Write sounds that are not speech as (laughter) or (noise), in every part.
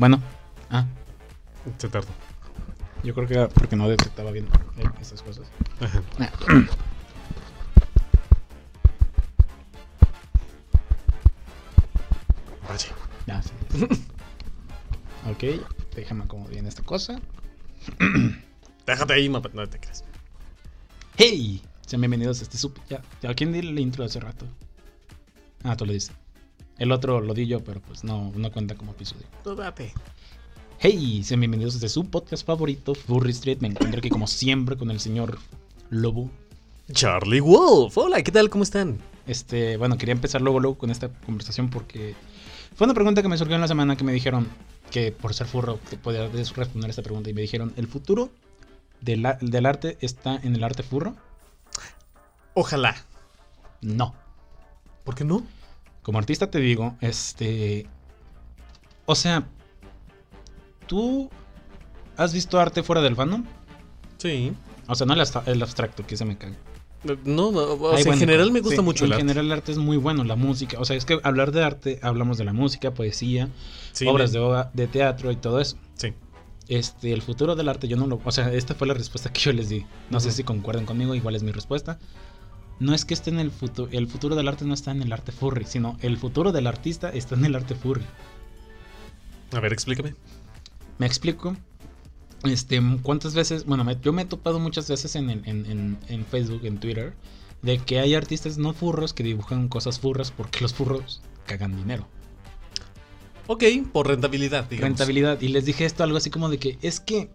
Bueno. Ah, Se tardó. yo creo que era porque no detectaba bien eh, esas cosas. Ajá. (coughs) Vaya. Ya, sí. (laughs) ok, déjame acomodar bien esta cosa. (coughs) Déjate ahí, mapa. No te creas. ¡Hey! Sean bienvenidos a este sub. Ya, ya, ¿quién dio el intro hace rato? Ah, tú lo dices. El otro lo di yo, pero pues no, no cuenta como episodio. Tú date. Hey, sean bienvenidos a este su podcast favorito, Furry Street. Me encuentro aquí como siempre con el señor Lobo. Charlie Wolf. Hola, ¿qué tal? ¿Cómo están? Este, bueno, quería empezar luego, luego con esta conversación porque fue una pregunta que me surgió en la semana que me dijeron que por ser furro te podía responder esta pregunta y me dijeron, ¿el futuro del, del arte está en el arte furro? Ojalá. No. ¿Por qué no? Como artista te digo, este... O sea, ¿tú has visto arte fuera del fandom? Sí. O sea, no el, abstra- el abstracto, que se me cae. No, no, o sea, en general me gusta sí, mucho En el arte. general el arte es muy bueno, la música. O sea, es que hablar de arte, hablamos de la música, poesía, Sí, obras de, de teatro y todo eso. Sí. Este, el futuro del arte, yo no lo. O sea, esta fue la respuesta que yo les di. No sé si concuerdan conmigo, igual es mi respuesta. No es que esté en el futuro. El futuro del arte no está en el arte furry, sino el futuro del artista está en el arte furry. A ver, explícame. Me explico. Este, ¿cuántas veces? Bueno, me- yo me he topado muchas veces en, en- en- en Facebook, en Twitter, de que hay artistas no furros que dibujan cosas furras porque los furros cagan dinero. Ok, por rentabilidad, digamos. Rentabilidad. Y les dije esto algo así como de que es que,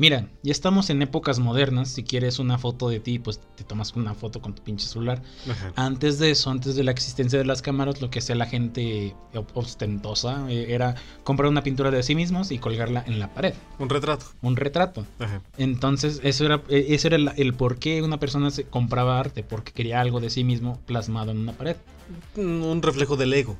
mira, ya estamos en épocas modernas. Si quieres una foto de ti, pues te tomas una foto con tu pinche celular. Ajá. Antes de eso, antes de la existencia de las cámaras, lo que hacía la gente ostentosa eh, era comprar una pintura de sí mismos y colgarla en la pared. Un retrato. Un retrato. Ajá. Entonces, eso era, eh, eso era el, el por qué una persona se compraba arte, porque quería algo de sí mismo plasmado en una pared. Un reflejo del ego.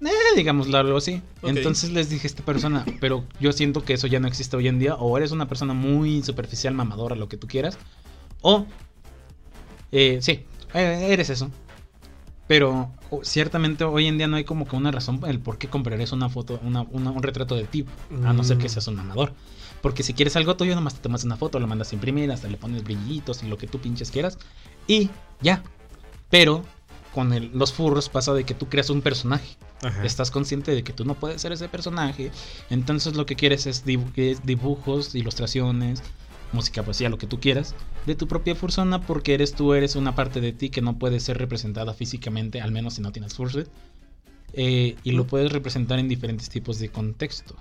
Eh, digámoslo algo así. Ok. Entonces les dije a esta persona, (laughs) pero yo siento que eso ya no existe hoy en día, o eres una persona muy superficial, mamadora, lo que tú quieras, o... eh, sí, eh, eres eso. Pero ciertamente hoy en día no hay como que una razón el por qué comprarías una foto, una, una- un retrato de ti, a no ser que Mm. seas un mamador. Porque si quieres algo tuyo, nomás te tomas una foto, lo mandas a imprimir, hasta le pones brillitos y lo que tú pinches quieras. Y ya. Pero con el- los furros pasa de que tú creas un personaje. Ajá. Estás consciente de que tú no puedes ser ese personaje. Entonces lo que quieres es, dibu- es dibujos, ilustraciones, música, poesía, lo que tú quieras, de tu propia persona, porque eres tú, eres una parte de ti que no puede ser representada físicamente, al menos si no tienes fursuit. Eh, y lo puedes representar en diferentes tipos de contexto.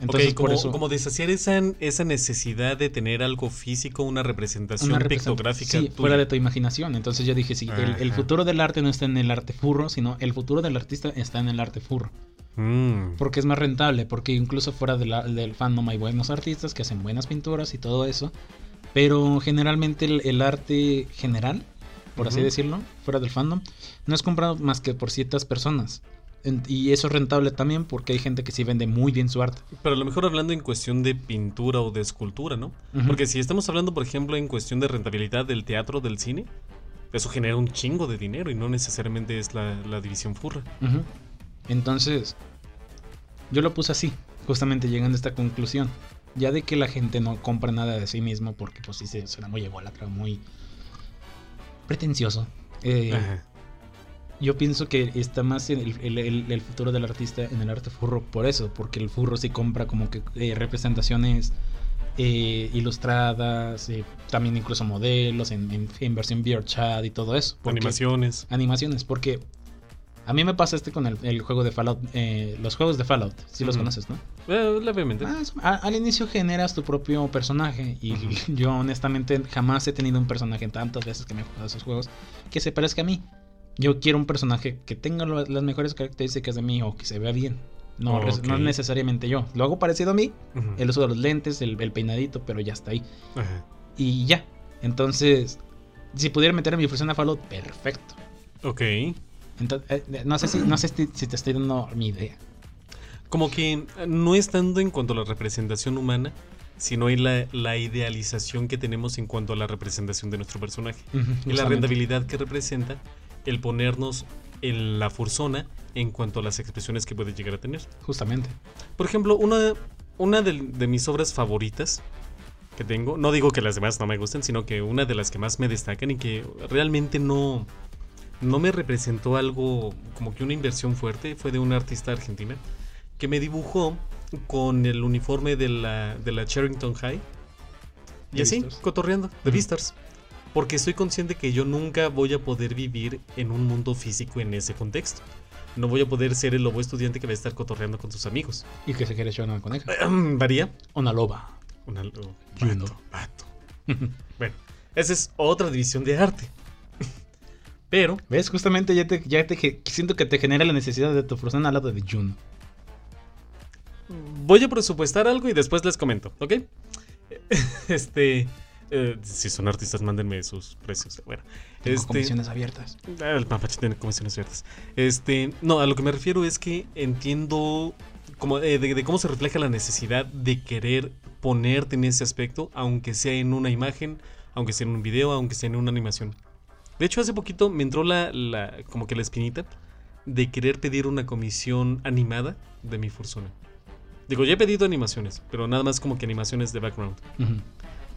Entonces, ok, como, por eso. como deshacer esa, esa necesidad de tener algo físico, una representación una pictográfica. Sí, fuera de tu imaginación. Entonces yo dije, sí, el, futuro del arte no está en el arte furro, sino el futuro del artista está en el arte furro. Mm. Porque es más rentable, porque incluso fuera de la- del fandom hay buenos artistas que hacen buenas pinturas y todo eso. Pero generalmente el, el arte general, por así decirlo, fuera del fandom, no es comprado más que por ciertas personas. Y eso es rentable también porque hay gente que sí vende muy bien su arte. Pero a lo mejor hablando en cuestión de pintura o de escultura, ¿no? Porque si estamos hablando, por ejemplo, en cuestión de rentabilidad del teatro, del cine, eso genera un chingo de dinero y no necesariamente es la, la división furra. Entonces, yo lo puse así, justamente llegando a esta conclusión. Ya de que la gente no compra nada de sí mismo, porque pues sí se suena muy ególatra, muy pretencioso. Eh, Ajá. Yo pienso que está más en el, el- el- el futuro del artista en el arte furro por eso, porque el furro sí compra como que eh, representaciones eh, ilustradas, eh, también incluso modelos en, en- en versión VRChat y todo eso. porque- Animaciones. animaciones, porque a mí me pasa este con el, el juego de Fallout, eh, los juegos de Fallout, si los conoces, ¿no? Eh, levemente. Ah, al inicio generas tu propio personaje y (laughs) yo honestamente jamás he tenido un personaje tantas veces que me he jugado esos juegos que se parezca a mí. Yo quiero un personaje que tenga lo- las mejores características de mí o que se vea bien. No, res- no Ok. necesariamente yo. Lo hago parecido a mí, Ujú. el uso de los lentes, el, el peinadito, pero ya está ahí. Ajá. Y ya. Entonces, si pudiera meter a mi versión a Fallout, perfecto. Ok. Entonces, eh, no sé, si, no sé si, te estoy dando mi idea. Como que eh, no es tanto en cuanto a la representación humana, sino en la, la idealización que tenemos en cuanto a la representación de nuestro personaje. Y la rentabilidad que representa el ponernos en la fursona en cuanto a las expresiones que puede llegar a tener. Justamente. Por ejemplo, una, una de, de mis obras favoritas que tengo, no digo que las demás no me gusten, sino que una de las que más me destacan y que realmente no, no me representó algo como que una inversión fuerte, fue de una artista argentina que me dibujó con el uniforme de la, de la Charrington High. Y así, Beastars. cotorreando, de. Beastars. Porque estoy consciente que yo nunca voy a poder vivir en un mundo físico en ese contexto. No voy a poder ser el lobo estudiante que va a estar cotorreando con sus amigos. Y que se quiere echar una coneja. ¿Varía? Una loba. Una, Juno. vato, vato. (laughs) Bueno, esa es otra división de arte. Pero, ¿Ves? Justamente ya te, ya te siento que te genera la necesidad de tu al lado de Juno. voy a presupuestar algo y después les comento, ¿ok? (laughs) Este. Eh, si son artistas, mándenme sus precios. Bueno, Tengo este. comisiones abiertas. Ah, El mapache tiene comisiones abiertas. Este, no, a lo que me refiero es que entiendo como, eh, de, de cómo se refleja la necesidad de querer ponerte en ese aspecto, aunque sea en una imagen, aunque sea en un video, aunque sea en una animación. De hecho, hace poquito me entró la, la como que la espinita de querer pedir una comisión animada de mi Fursona. Digo, ya he pedido animaciones, pero nada más como que animaciones de background. Ujú.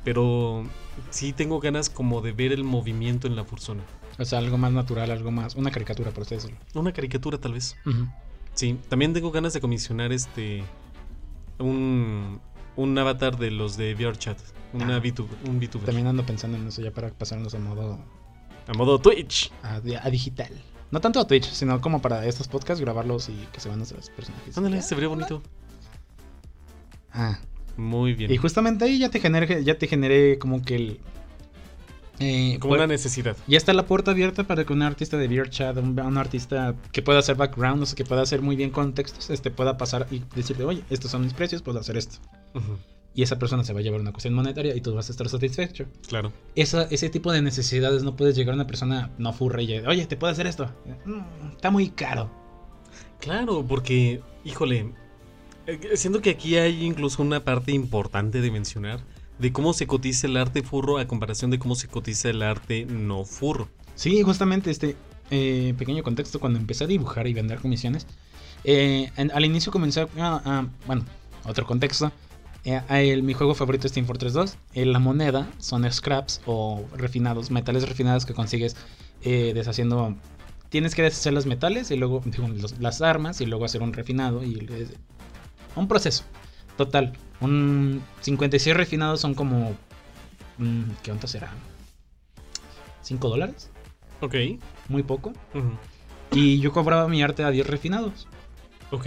Pero sí tengo ganas como de ver el movimiento en la Fursona. O sea, algo más natural, algo más. Una caricatura, por así decirlo. Una caricatura tal vez. Sí, también tengo ganas de comisionar este un, un avatar de los de VRChat, una Ah. VTuber, un VTuber. También ando pensando en eso ya para pasarnos a modo a modo Twitch. a, a digital. No tanto a Twitch, sino como para estos podcasts grabarlos y que se van a hacer los personajes. Ándale, se vería bonito. Ah, Muy bien. y justamente ahí ya te generé, ya te generé como que el. eh, Como pues, una necesidad. Ya está la puerta abierta para que un artista de VRChat, un, un artista que pueda hacer backgrounds, que pueda hacer muy bien contextos, este pueda pasar y decirle, oye, estos son mis precios, puedo hacer esto. Y esa persona se va a llevar una cuestión monetaria y tú vas a estar satisfecho. Claro. Esa, ese tipo de necesidades no puedes llegar a una persona no furra y oye, ¿te puedo hacer esto? "Mm, está muy caro. Claro, porque, híjole, siento que aquí hay incluso una parte importante de mencionar de cómo se cotiza el arte furro a comparación de cómo se cotiza el arte no furro. Sí, justamente este eh, pequeño contexto, cuando empecé a dibujar y vender comisiones, eh, en- al inicio comencé a, a- bueno, otro contexto. eh, el- mi juego favorito es Team Fortress 2. eh, la moneda son scraps o refinados, metales refinados que consigues eh, deshaciendo. Tienes que deshacer los metales y luego las armas y luego hacer un refinado y un proceso. Total, un 56 refinados son como mm, ¿qué cuánto será? ¿5 dólares? Ok. muy poco. Y yo cobraba mi arte a 10 refinados, Ok.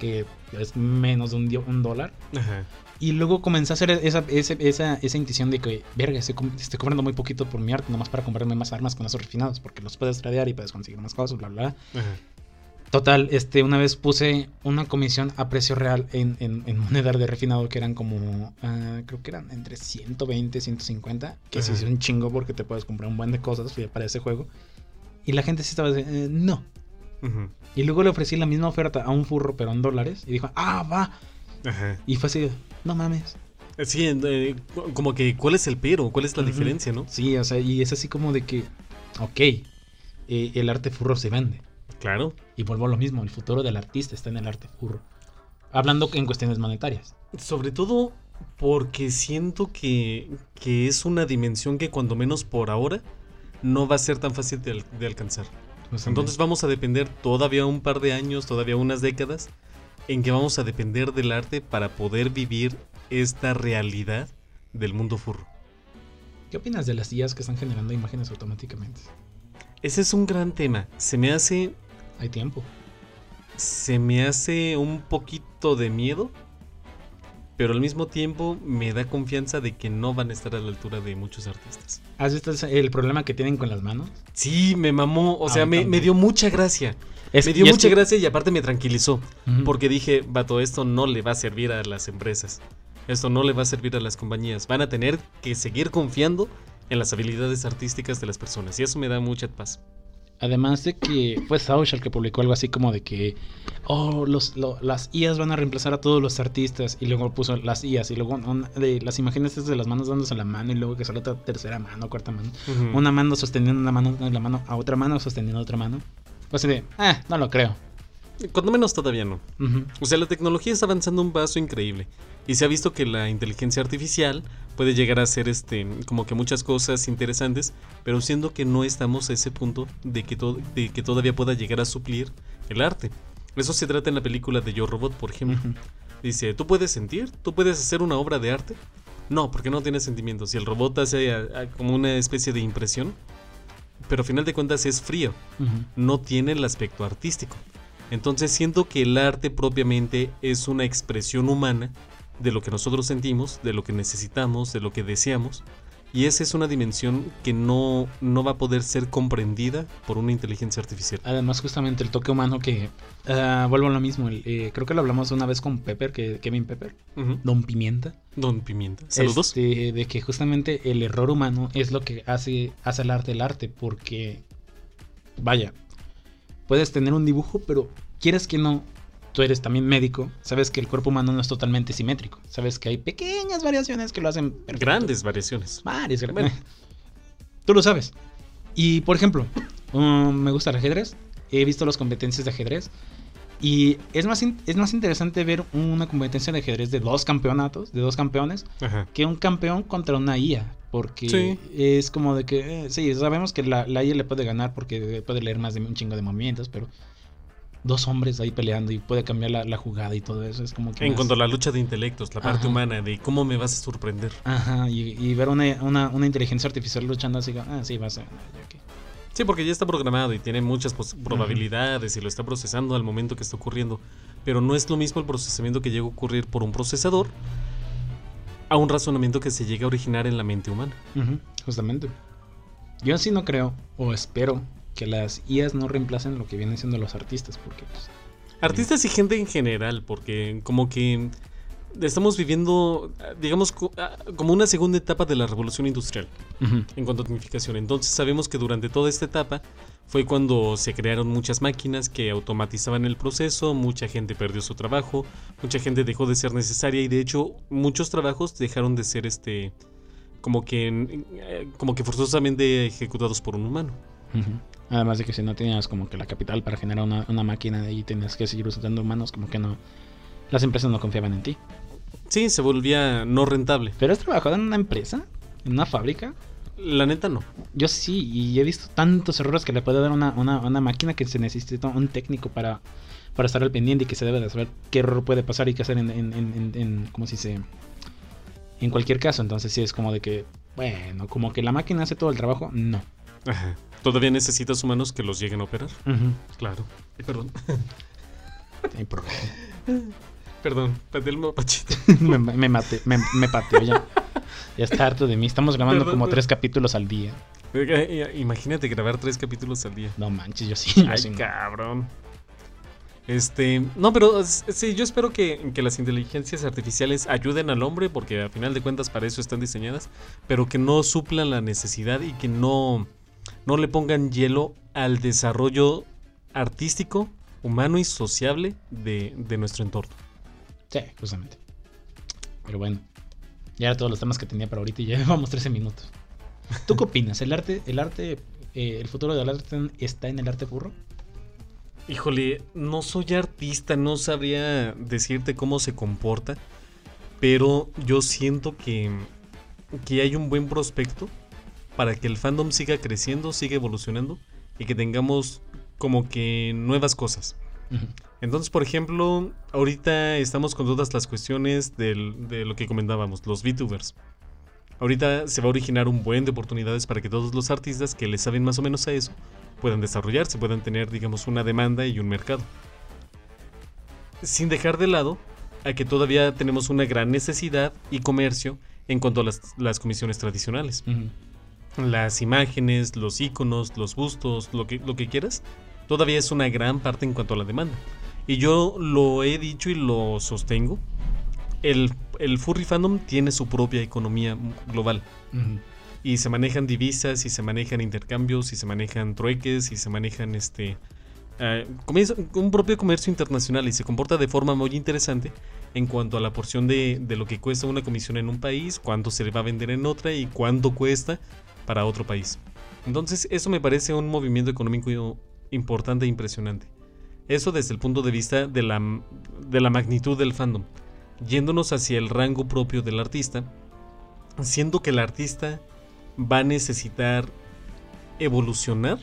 que es menos de un, un dólar. Ajá. Y luego comencé a hacer esa, ese- esa, esa intuición de que, verga, estoy, cobrando muy poquito por mi arte, nomás para comprarme más armas con esos refinados, porque los puedes tradear y puedes conseguir más cosas, bla, bla. Ajá. Total, este, una vez puse una comisión a precio real en, en, en moneda de refinado que eran como, ah, creo que eran entre 120, 150, que Ajá. es un chingo porque te puedes comprar un buen de cosas para ese juego. Y la gente sí estaba diciendo, "Eh, no, Y luego le ofrecí la misma oferta a un furro, pero en dólares. Y dijo, ah, va. Ajá. Y fue así, no mames. Sí, eh, como que, ¿cuál es el pero? ¿Cuál es la diferencia, no? Sí, o sea, y es así como de que, ok, eh, el arte furro se vende. Claro. Y vuelvo a lo mismo, el futuro del artista está en el arte furro. Hablando en cuestiones monetarias. Sobre todo porque siento que, que es una dimensión que cuando menos por ahora no va a ser tan fácil de, al- de alcanzar. Entonces vamos a depender todavía un par de años, todavía unas décadas, en que vamos a depender del arte para poder vivir esta realidad del mundo furro. ¿qué opinas de las IAs que están generando imágenes automáticamente? Ese es un gran tema. Se me hace. Hay tiempo. Se me hace un poquito de miedo. Pero al mismo tiempo me da confianza de que no van a estar a la altura de muchos artistas. ¿Has visto el problema que tienen con las manos? Sí, me mamó. O sea, me, dio mucha gracia. Es- me dio mucha que- gracia y aparte me tranquilizó. Porque dije, vato, esto no le va a servir a las empresas. Esto no le va a servir a las compañías. Van a tener que seguir confiando en las habilidades artísticas de las personas. Y eso me da mucha paz. Además de que fue Sauch el que publicó algo así como de que, oh, los, lo- las IAs van a reemplazar a todos los artistas. Y luego puso las IAs y luego de las imágenes de las manos dándose la mano y luego que sale otra tercera mano, cuarta mano. Una mano sosteniendo una mano, la mano a otra mano sosteniendo otra mano. Pues así de, ah, no lo creo. Cuando menos todavía no. O sea, la tecnología está avanzando un paso increíble. Y se ha visto que la inteligencia artificial puede llegar a hacer este, como que muchas cosas interesantes, pero siendo que no estamos a ese punto de que, de que todavía pueda llegar a suplir el arte. Eso se trata en la película de Yo Robot, por ejemplo. Dice, ¿tú puedes sentir? ¿Tú puedes hacer una obra de arte? No, porque no tiene sentimientos. Y el robot hace a- a- como una especie de impresión, pero a final de cuentas es frío no tiene el aspecto artístico. Entonces siento que el arte propiamente es una expresión humana de lo que nosotros sentimos, de lo que necesitamos, de lo que deseamos. Y esa es una dimensión que no, no va a poder ser comprendida por una inteligencia artificial. Además, justamente el toque humano que ah, vuelvo a lo mismo. el, eh, creo que lo hablamos una vez con Pepper, que Kevin Pepper, Ujú. Don Pimienta. Don Pimienta. Saludos. Este, de que justamente el error humano es lo que hace, hace el arte el arte, porque, vaya, puedes tener un dibujo, pero quieres que no, tú eres también médico, sabes que el cuerpo humano no es totalmente simétrico, sabes que hay pequeñas variaciones que lo hacen perfecto. Grandes variaciones. Varias, Bueno. (laughs) Tú lo sabes. Y por ejemplo, um, me gusta el ajedrez. He visto las competencias de ajedrez. Y es más, es más interesante ver una competencia de ajedrez de dos campeonatos, de dos campeones, Ajá. que un campeón contra una IA. Porque Sí. es como de que, eh, sí, sabemos que la, la IA le puede ganar porque puede leer más de un chingo de movimientos, pero dos hombres ahí peleando y puede cambiar la, la jugada y todo eso. Es como que... En más- cuanto a la lucha de intelectos, la parte Ajá. humana, de cómo me vas a sorprender. Ajá, y, y ver una, una, una inteligencia artificial luchando así, ah, sí, vas a Sí, porque ya está programado y tiene muchas probabilidades y lo está procesando al momento que está ocurriendo. Pero no es lo mismo el procesamiento que llega a ocurrir por un procesador a un razonamiento que se llega a originar en la mente humana. Justamente. Yo sí no creo, o espero, que las IAs no reemplacen lo que vienen siendo los artistas, porque pues, Artistas y gente en general, porque como que estamos viviendo, digamos, ah, como una segunda etapa de la revolución industrial en cuanto a tecnificación. Entonces sabemos que durante toda esta etapa fue cuando se crearon muchas máquinas que automatizaban el proceso, mucha gente perdió su trabajo, mucha gente dejó de ser necesaria y de hecho muchos trabajos dejaron de ser este como que eh, como que forzosamente ejecutados por un humano. Además de que si no tenías como que la capital para generar una, una máquina y tenías que seguir usando humanos, como que no... Las empresas no confiaban en ti. Sí, se volvía no rentable. ¿Pero has trabajado en una empresa? ¿En una fábrica? La neta no. Yo sí, y he visto tantos errores que le puede dar una, una, una máquina que se necesita un técnico para, para estar al pendiente y que se debe de saber qué error puede pasar y qué hacer en, en, en, en- en- ¿cómo se dice? En cualquier caso, entonces sí es como de que, bueno, como que la máquina hace todo el trabajo, no. Ajá. Todavía necesitas humanos que los lleguen a operar. Claro. Ay, Perdón. (laughs) Perdón. Pateé el mapachito. (laughs) me, me maté, me, me pateó ya. Ya está harto de mí. Estamos grabando Perdón, como tres capítulos al día. Imagínate grabar tres capítulos al día. No manches, yo sí. yo Ay, sí no. cabrón. Este, no, pero s- sí, yo espero que, que las inteligencias artificiales ayuden al hombre, porque a final de cuentas para eso están diseñadas, pero que no suplan la necesidad y que no, no le pongan hielo al desarrollo artístico, humano y sociable de, de nuestro entorno. Sí, justamente. Pero bueno, ya era todos los temas que tenía para ahorita y ya (laughs) llevamos 13 minutos. ¿Tú qué opinas? ¿El arte, el arte, eh, el futuro del arte está en el arte furro? Híjole, no soy artista, no sabría decirte cómo se comporta, pero yo siento que, que hay un buen prospecto para que el fandom siga creciendo, siga evolucionando y que tengamos como que nuevas cosas. Entonces, por ejemplo, ahorita estamos con todas las cuestiones del- de lo que comentábamos, los VTubers. Ahorita se va a originar un buen de oportunidades para que todos los artistas que le saben más o menos a eso puedan desarrollarse, puedan tener, digamos, una demanda y un mercado. Sin dejar de lado a que todavía tenemos una gran necesidad y comercio en cuanto a las, las comisiones tradicionales. Las imágenes, los iconos, los bustos, lo que, lo que quieras, todavía es una gran parte en cuanto a la demanda. Y yo lo he dicho y lo sostengo. El, el furry fandom tiene su propia economía global. Ujú. Y se manejan divisas, y se manejan intercambios, y se manejan trueques, y se manejan este. eh, un propio comercio internacional y se comporta de forma muy interesante en cuanto a la porción de, de lo que cuesta una comisión en un país, cuánto se le va a vender en otra y cuánto cuesta para otro país. Entonces, eso me parece un movimiento económico importante e impresionante. Eso desde el punto de vista de la, de la magnitud del fandom. Yéndonos hacia el rango propio del artista, siendo que el artista va a necesitar evolucionar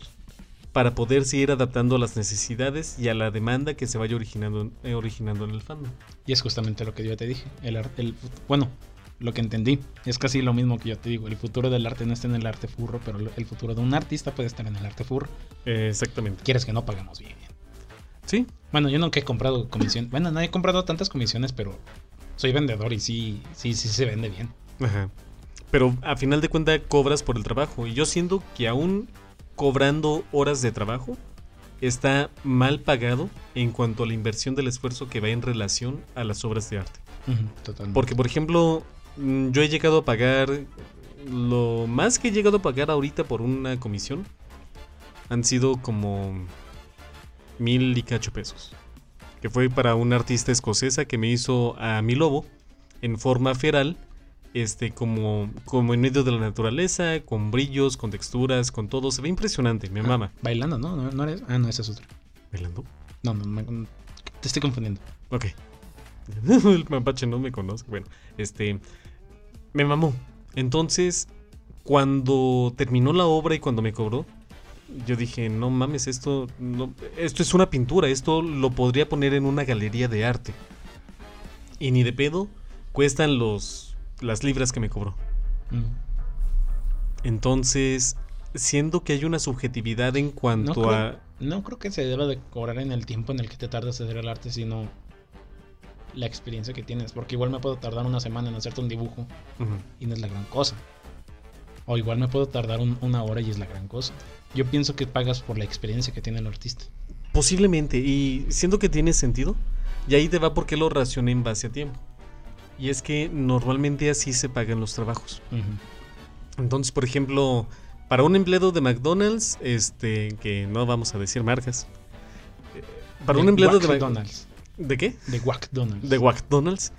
para poder seguir adaptando a las necesidades y a la demanda que se vaya originando, eh, en el fandom. Y es justamente lo que yo te dije. El- bueno, lo que entendí es casi lo mismo que yo te digo. El futuro del arte no está en el arte furro, pero el futuro de un artista puede estar en el arte furro. Eh, exactamente. Quieres que no pagamos bien. Sí, Bueno, yo nunca he comprado comisión. Bueno, no he comprado tantas comisiones, pero soy vendedor y sí, sí, sí se vende bien. Ajá. Pero a final de cuentas cobras por el trabajo. Y yo siento que aún cobrando horas de trabajo está mal pagado en cuanto a la inversión del esfuerzo que va en relación a las obras de arte. Totalmente. Porque, por ejemplo, yo he llegado a pagar lo más que he llegado a pagar ahorita por una comisión han sido como mil y cacho pesos. Que fue para una artista escocesa que me hizo a mi lobo en forma feral, este, como, como en medio de la naturaleza, con brillos, con texturas, con todo. Se ve impresionante, me Ah, mama. Bailando, ¿no? ¿no? ¿No eres? Ah, no, esa es otra. ¿Bailando? No, no, me- te estoy confundiendo. Ok. (laughs) El mapache no me conoce. Bueno, este. Me mamó. Entonces, cuando terminó la obra y cuando me cobró, yo dije, no mames, esto, no- esto es una pintura, esto lo podría poner en una galería de arte. Y ni de pedo cuestan los, las libras que me cobró. Mm. Entonces, siendo que hay una subjetividad en cuanto creo- a... No creo que se deba de cobrar en el tiempo en el que te tardas en hacer el arte, sino la experiencia que tienes. Porque igual me puedo tardar una semana en hacerte un dibujo y no es la gran cosa. O igual me puedo tardar un- una hora y es la gran cosa. Yo pienso que pagas por la experiencia que tiene el artista. Posiblemente, y siento que tiene sentido, y ahí te va porque lo racioné en base a tiempo. Y es que normalmente así se pagan los trabajos. Entonces, por ejemplo, para un empleado de McDonald's, este, que no vamos a decir marcas, eh, para un empleado de McDonald's. ¿De qué? De McDonald's. De McDonald's.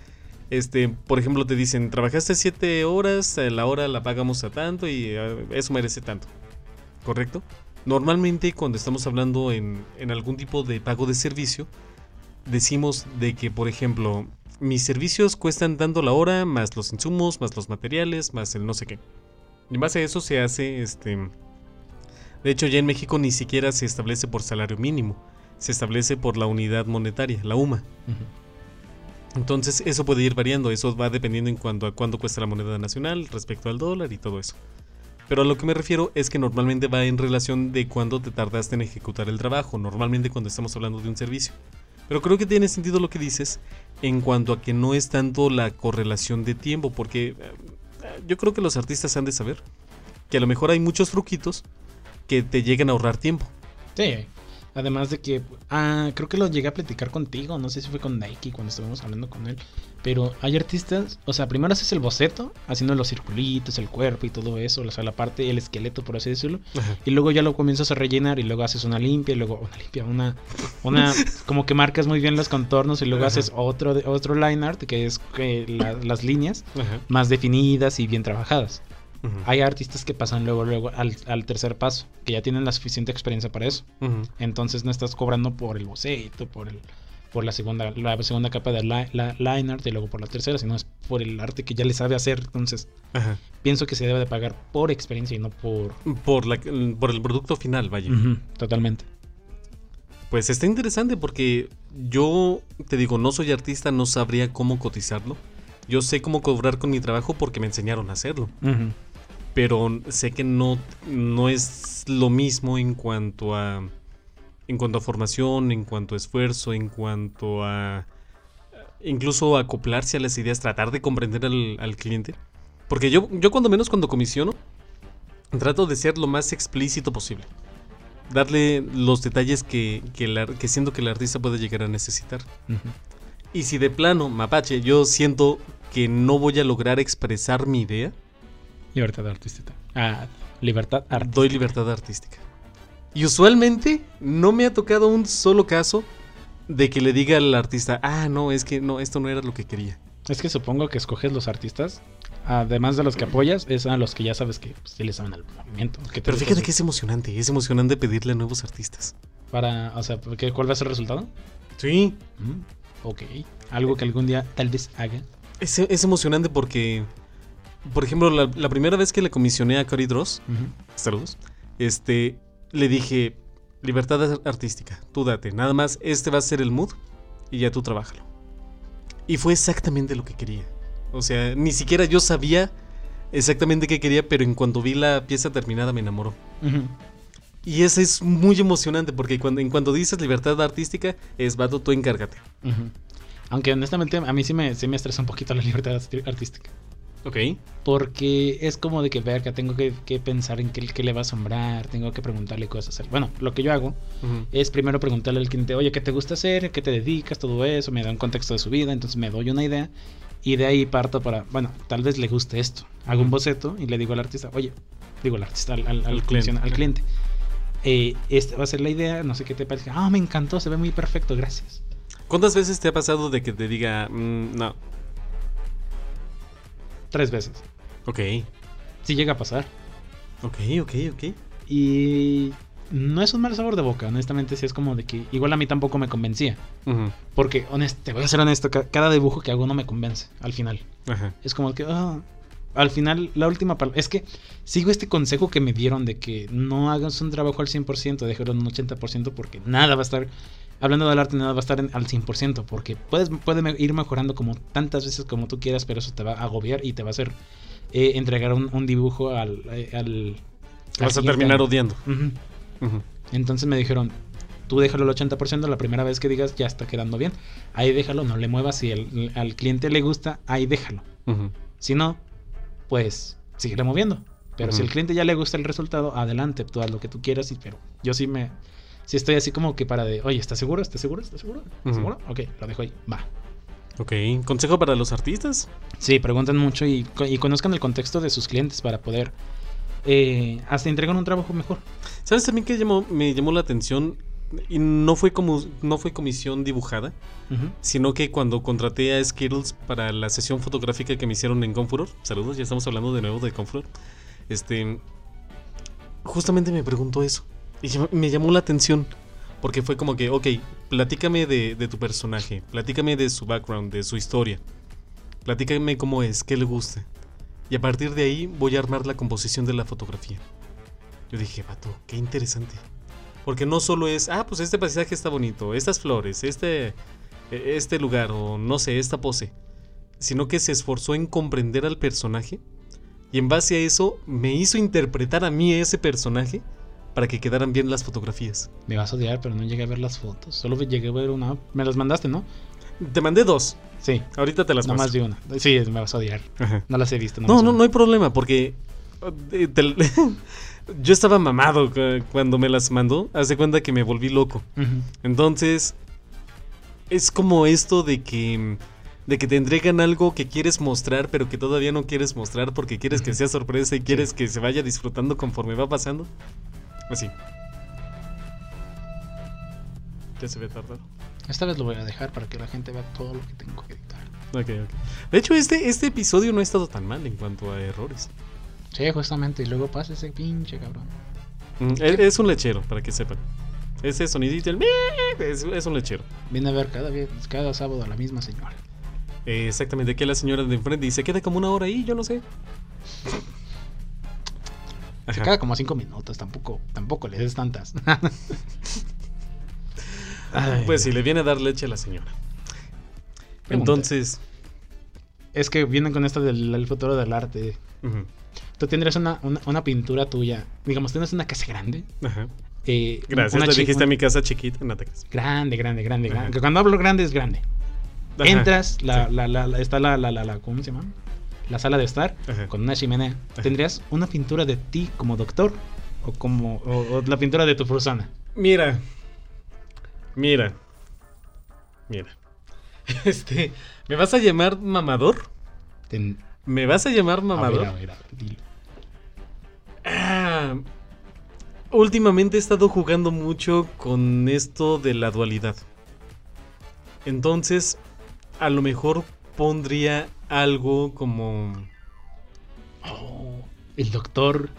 Este, por ejemplo, te dicen, trabajaste 7 horas, eh, la hora la pagamos a tanto y eh, eso merece tanto. ¿Correcto? Normalmente cuando estamos hablando en, en algún tipo de pago de servicio, decimos de que, por ejemplo, mis servicios cuestan tanto la hora, más los insumos, más los materiales, más el no sé qué. Y en base a eso se hace, este... De hecho, ya en México ni siquiera se establece por salario mínimo, se establece por la unidad monetaria, la UMA. Entonces eso puede ir variando, eso va dependiendo en cuanto a cuánto cuesta la moneda nacional respecto al dólar y todo eso. Pero a lo que me refiero es que normalmente va en relación de cuándo te tardaste en ejecutar el trabajo, normalmente cuando estamos hablando de un servicio. Pero creo que tiene sentido lo que dices en cuanto a que no es tanto la correlación de tiempo, porque eh, yo creo que los artistas han de saber que a lo mejor hay muchos truquitos que te llegan a ahorrar tiempo. Sí. Además de que, ah, creo que lo llegué a platicar contigo, no sé si fue con Nike cuando estuvimos hablando con él, pero hay artistas, o sea, primero haces el boceto, haciendo los circulitos, el cuerpo y todo eso, o sea, la parte, el esqueleto, por así decirlo, y luego ya lo comienzas a rellenar y luego haces una limpia, y luego una limpia, una, una, como que marcas muy bien los contornos y luego Ajá. haces otro, otro line art, que es la- las líneas Ajá. más definidas y bien trabajadas. Hay artistas que pasan luego, luego al, al tercer paso, que ya tienen la suficiente experiencia para eso. Entonces no estás cobrando por el boceto, por el por la segunda la segunda capa de la, la- line art y luego por la tercera, sino es por el arte que ya le sabe hacer. Entonces Ajá. pienso que se debe de pagar por experiencia y no por... Por, la, por el producto final, vaya. Totalmente. Pues está interesante porque yo te digo, no soy artista, no sabría cómo cotizarlo. Yo sé cómo cobrar con mi trabajo porque me enseñaron a hacerlo. Ujú. Pero sé que no, no es lo mismo en cuanto a. En cuanto a formación, en cuanto a esfuerzo, en cuanto a. Incluso acoplarse a las ideas, tratar de comprender al, al cliente. Porque yo, yo cuando menos cuando comisiono, trato de ser lo más explícito posible. Darle los detalles que, que, el ar- que siento que el artista puede llegar a necesitar. Y si de plano, mapache, yo siento que no voy a lograr expresar mi idea, Libertad artística. Ah, libertad artística. doy libertad artística. Y usualmente no me ha tocado un solo caso de que le diga al artista, ah, no, es que no, esto no era lo que quería. Es que supongo que escoges los artistas, además de los que apoyas, es a los que ya sabes que pues, sí le saben al movimiento. que Pero fíjate que es emocionante, es emocionante pedirle a nuevos artistas. Para, o sea, ¿qué- ¿cuál va a ser el resultado? Sí. Mm, ok. Algo que algún día tal vez haga. Es, es emocionante porque, por ejemplo, la, la primera vez que le comisioné a Cory Dross, Ujú. saludos, este, le dije, libertad ar- artística, tú date, nada más, este va a ser el mood y ya tú trabájalo. Y fue exactamente lo que quería. O sea, ni siquiera yo sabía exactamente qué quería, pero en cuanto vi la pieza terminada me enamoró. Y eso es muy emocionante porque cuando, en cuanto dices libertad artística, es vato, tú encárgate. Aunque honestamente a mí sí me, sí me estresa un poquito la libertad artística. Ok. Porque es como de que, verga, tengo que, que pensar en qué, qué le va a asombrar, tengo que preguntarle cosas. Bueno, lo que yo hago Ujú. es primero preguntarle al cliente, oye, ¿qué te gusta hacer? ¿Qué te dedicas? Todo eso, me da un contexto de su vida, entonces me doy una idea y de ahí parto para, bueno, tal vez le guste esto. Hago un boceto y le digo al artista, oye, digo al artista, al, al, al cliente, al cliente, eh, esta va a ser la idea, no sé qué te parece. Ah, me encantó, se ve muy perfecto, gracias. ¿Cuántas veces te ha pasado de que te diga, "Mm, no, Tres veces. ok, Sí llega a pasar. ok, ok, ok? Y no es un mal sabor de boca, honestamente, sí es como de que igual a mí tampoco me convencía. Porque, honest, te voy a ser honesto, ca- cada dibujo que hago no me convence al final. Es como que, ah, al final, la última palabra. Es que sigo este consejo que me dieron de que no hagas un trabajo al 100%, déjalo en un 80%, porque nada va a estar. Hablando del arte, nada va a estar en- al 100%, porque puedes, puede ir mejorando como tantas veces como tú quieras, pero eso te va a agobiar y te va a hacer eh, entregar un, un dibujo al. eh, al vas a al terminar año. odiando. Entonces me dijeron, tú déjalo al 80%, la primera vez que digas ya está quedando bien. Ahí déjalo, no le muevas. Si el- al cliente le gusta, ahí déjalo. Si no, pues síguele moviendo. Pero si al cliente ya le gusta el resultado, adelante, tú haz lo que tú quieras. Y, pero yo sí me. Sí estoy así como que para de, oye, ¿estás seguro? ¿Estás seguro? ¿Estás seguro? ¿Estás seguro? Ok, lo dejo ahí. Va. Ok, consejo para los artistas. Sí, preguntan mucho y, y conozcan el contexto de sus clientes para poder eh, hasta entregar un trabajo mejor. ¿Sabes también que llamó, me llamó la atención? Y no fue como no fue comisión dibujada, sino que cuando contraté a Skittles para la sesión fotográfica que me hicieron en Confuror, saludos, ya estamos hablando de nuevo de Confuror. Este justamente me preguntó eso y me llamó la atención porque fue como que, ok, platícame de, de tu personaje, platícame de su background, de su historia, platícame cómo es, qué le gusta. Y a partir de ahí voy a armar la composición de la fotografía. Yo dije, vato, qué interesante. Porque no solo es, ah, pues este paisaje está bonito, estas flores, este, e- este lugar, o no sé, esta pose. Sino que se esforzó en comprender al personaje. Y en base a eso me hizo interpretar a mí ese personaje para que quedaran bien las fotografías. Me vas a odiar, pero no llegué a ver las fotos. Solo llegué a ver una. Me las mandaste, ¿no? Te mandé dos. Sí. Ahorita te las No más de una. Sí, me vas a odiar. Ajá. No las he visto. No, no, no hay problema, porque eh, te- (laughs) yo estaba mamado cu- cuando me las mandó. Haz de cuenta que me volví loco. Entonces, es como esto de que de que te entregan algo que quieres mostrar, pero que todavía no quieres mostrar porque quieres que sea sorpresa y quieres que se vaya disfrutando conforme va pasando. Así. Ya se ve tardado. Esta vez lo voy a dejar para que la gente vea todo lo que tengo que editar. Ok, ok. De hecho, este, este episodio no ha estado tan mal en cuanto a errores. Sí, justamente. Y luego pasa ese pinche cabrón. Mm, es, es un lechero, para que sepan. Ese sonidito, el es, es un lechero. Vine a ver cada, cada sábado a la misma señora. Eh, exactamente, aquí la señora de enfrente y se queda como una hora ahí, yo no sé. Se Ajá. queda como cinco minutos. Tampoco, tampoco le des tantas. Ay. (laughs) Pues si le viene a dar leche a la señora. Pregunta. Entonces, Es que vienen con esto del el futuro del arte. Tú tendrías una, una, una pintura tuya. Digamos, tienes una casa grande. ajá. eh, Gracias, le dijiste a mi casa chiquita, no te creas. Grande, grande, grande, Ajá. grande. Cuando hablo grande es grande. Ajá, Entras, la, sí. la, la, la- está la, la, la, la- ¿cómo se llama? La sala de estar Ajá. con una chimenea. Ajá. ¿Tendrías una pintura de ti como doctor? ¿O como o, o la pintura de tu persona? Mira, mira, mira. (laughs) Este, ¿me vas a llamar mamador? Ten- ¿Me vas a llamar a mamador? ver, a ver, a ver, dilo. Ah, últimamente he estado jugando mucho con esto de la dualidad. Entonces, a lo mejor pondría algo como... Oh, el doctor